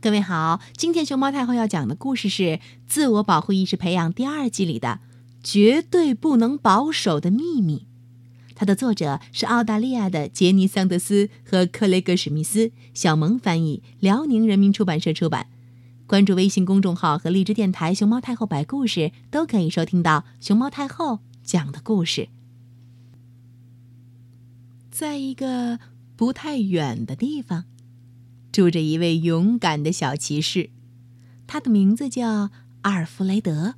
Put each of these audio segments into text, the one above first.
各位好，今天熊猫太后要讲的故事是《自我保护意识培养》第二季里的“绝对不能保守的秘密”。它的作者是澳大利亚的杰尼·桑德斯和克雷格·史密斯，小萌翻译，辽宁人民出版社出版。关注微信公众号和荔枝电台“熊猫太后摆故事”，都可以收听到熊猫太后讲的故事。在一个不太远的地方。住着一位勇敢的小骑士，他的名字叫阿尔弗雷德。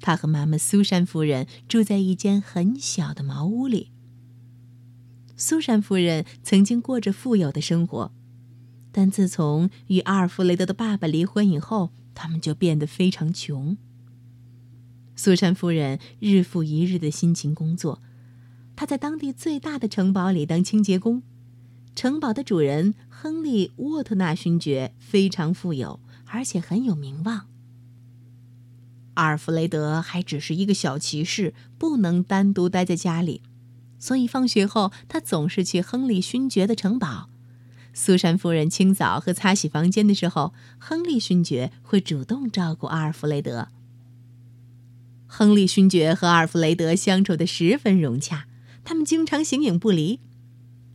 他和妈妈苏珊夫人住在一间很小的茅屋里。苏珊夫人曾经过着富有的生活，但自从与阿尔弗雷德的爸爸离婚以后，他们就变得非常穷。苏珊夫人日复一日的辛勤工作，她在当地最大的城堡里当清洁工。城堡的主人亨利·沃特纳勋爵非常富有，而且很有名望。阿尔弗雷德还只是一个小骑士，不能单独待在家里，所以放学后他总是去亨利勋爵的城堡。苏珊夫人清扫和擦洗房间的时候，亨利勋爵会主动照顾阿尔弗雷德。亨利勋爵和阿尔弗雷德相处的十分融洽，他们经常形影不离。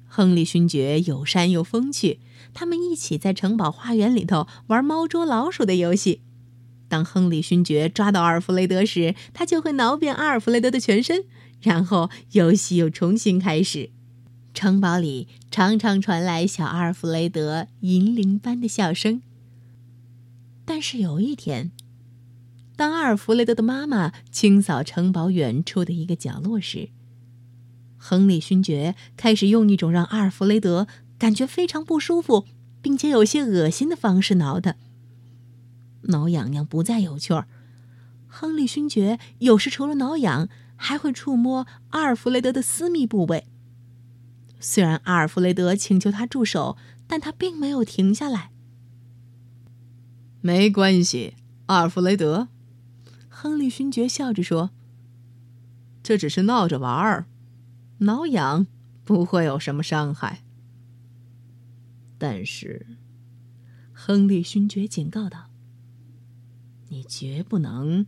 亨利勋爵友善又风趣，他们一起在城堡花园里头玩猫捉老鼠的游戏。当亨利勋爵抓到阿尔弗雷德时，他就会挠遍阿尔弗雷德的全身，然后游戏又重新开始。城堡里常常传来小阿尔弗雷德银铃般的笑声。但是有一天，当阿尔弗雷德的妈妈清扫城堡远处的一个角落时，亨利勋爵开始用一种让阿尔弗雷德感觉非常不舒服，并且有些恶心的方式挠他。挠痒痒不再有趣儿。亨利勋爵有时除了挠痒，还会触摸阿尔弗雷德的私密部位。虽然阿尔弗雷德请求他住手，但他并没有停下来。没关系，阿尔弗雷德，亨利勋爵笑着说：“这只是闹着玩儿。”挠痒不会有什么伤害，但是，亨利勋爵警告道：“你绝不能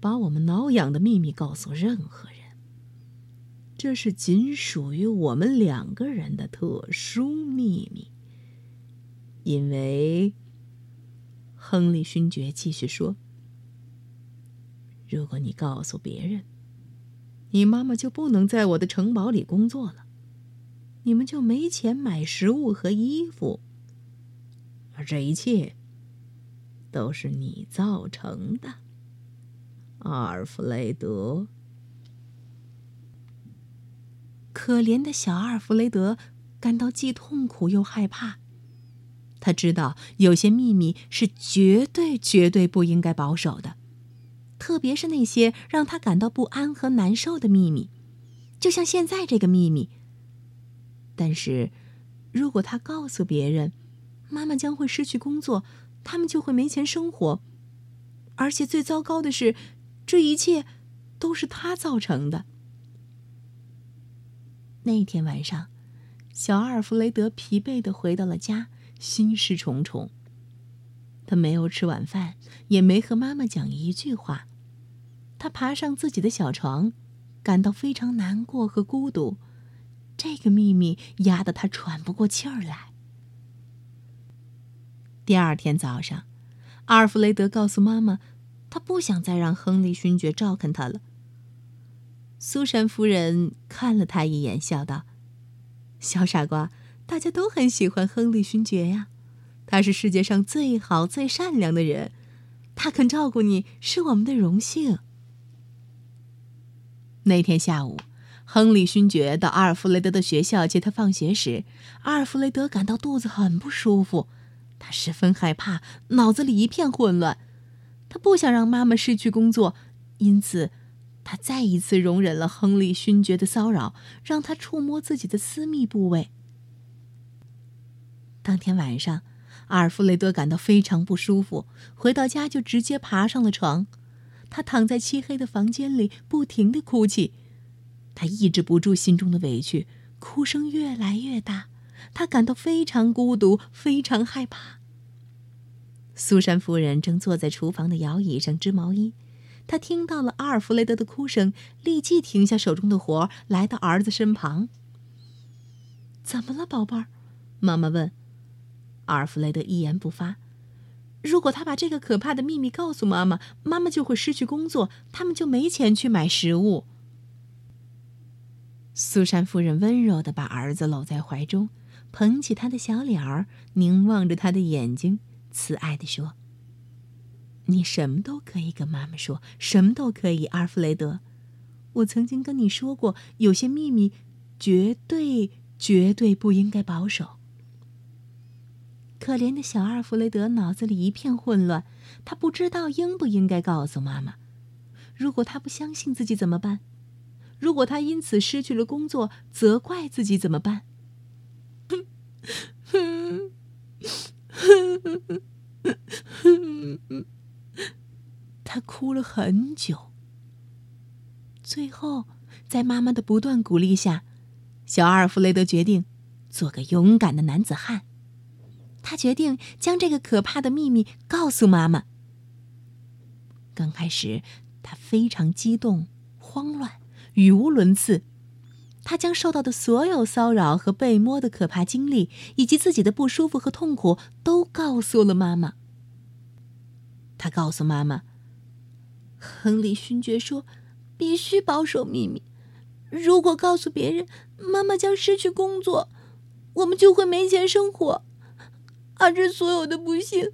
把我们挠痒的秘密告诉任何人。这是仅属于我们两个人的特殊秘密。”因为，亨利勋爵继续说：“如果你告诉别人，”你妈妈就不能在我的城堡里工作了，你们就没钱买食物和衣服，而这一切都是你造成的，阿尔弗雷德。可怜的小阿尔弗雷德感到既痛苦又害怕，他知道有些秘密是绝对绝对不应该保守的。特别是那些让他感到不安和难受的秘密，就像现在这个秘密。但是，如果他告诉别人，妈妈将会失去工作，他们就会没钱生活，而且最糟糕的是，这一切都是他造成的。那天晚上，小阿尔弗雷德疲惫的回到了家，心事重重。他没有吃晚饭，也没和妈妈讲一句话。他爬上自己的小床，感到非常难过和孤独。这个秘密压得他喘不过气儿来。第二天早上，阿尔弗雷德告诉妈妈，他不想再让亨利勋爵照看他了。苏珊夫人看了他一眼，笑道：“小傻瓜，大家都很喜欢亨利勋爵呀。”他是世界上最好、最善良的人，他肯照顾你是我们的荣幸。那天下午，亨利勋爵到阿尔弗雷德的学校接他放学时，阿尔弗雷德感到肚子很不舒服，他十分害怕，脑子里一片混乱。他不想让妈妈失去工作，因此，他再一次容忍了亨利勋爵的骚扰，让他触摸自己的私密部位。当天晚上。阿尔弗雷德感到非常不舒服，回到家就直接爬上了床。他躺在漆黑的房间里，不停的哭泣。他抑制不住心中的委屈，哭声越来越大。他感到非常孤独，非常害怕。苏珊夫人正坐在厨房的摇椅上织毛衣，她听到了阿尔弗雷德的哭声，立即停下手中的活，来到儿子身旁。“怎么了，宝贝儿？”妈妈问。阿尔弗雷德一言不发。如果他把这个可怕的秘密告诉妈妈，妈妈就会失去工作，他们就没钱去买食物。苏珊夫人温柔的把儿子搂在怀中，捧起他的小脸儿，凝望着他的眼睛。慈爱的说：“你什么都可以跟妈妈说，什么都可以，阿尔弗雷德。我曾经跟你说过，有些秘密绝对绝对不应该保守。”可怜的小阿尔弗雷德脑子里一片混乱，他不知道应不应该告诉妈妈。如果他不相信自己怎么办？如果他因此失去了工作，责怪自己怎么办？他哭了很久。最后，在妈妈的不断鼓励下，小阿尔弗雷德决定做个勇敢的男子汉。他决定将这个可怕的秘密告诉妈妈。刚开始，他非常激动、慌乱、语无伦次。他将受到的所有骚扰和被摸的可怕经历，以及自己的不舒服和痛苦，都告诉了妈妈。他告诉妈妈：“亨利勋爵说，必须保守秘密。如果告诉别人，妈妈将失去工作，我们就会没钱生活。而这所有的不幸，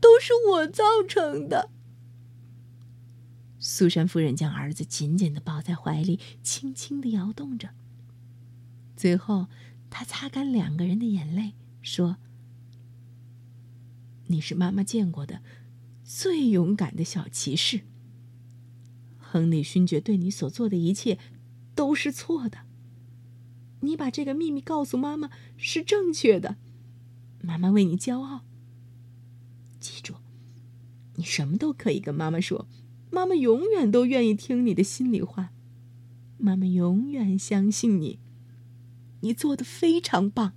都是我造成的。”苏珊夫人将儿子紧紧的抱在怀里，轻轻的摇动着。最后，他擦干两个人的眼泪，说：“你是妈妈见过的最勇敢的小骑士。亨利勋爵对你所做的一切都是错的。你把这个秘密告诉妈妈是正确的，妈妈为你骄傲。记住，你什么都可以跟妈妈说，妈妈永远都愿意听你的心里话，妈妈永远相信你。”你做的非常棒，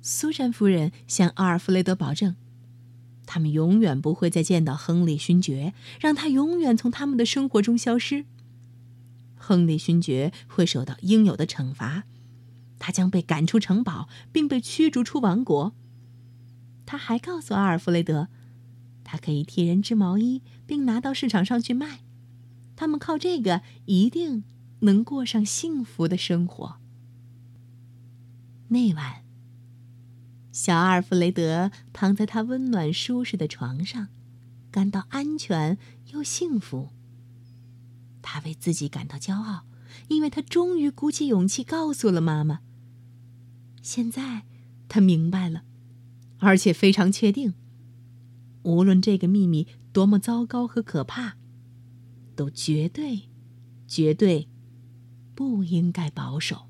苏珊夫人向阿尔弗雷德保证，他们永远不会再见到亨利勋爵，让他永远从他们的生活中消失。亨利勋爵会受到应有的惩罚，他将被赶出城堡，并被驱逐出王国。他还告诉阿尔弗雷德，他可以替人织毛衣，并拿到市场上去卖，他们靠这个一定。能过上幸福的生活。那晚，小阿尔弗雷德躺在他温暖舒适的床上，感到安全又幸福。他为自己感到骄傲，因为他终于鼓起勇气告诉了妈妈。现在，他明白了，而且非常确定，无论这个秘密多么糟糕和可怕，都绝对、绝对。不应该保守。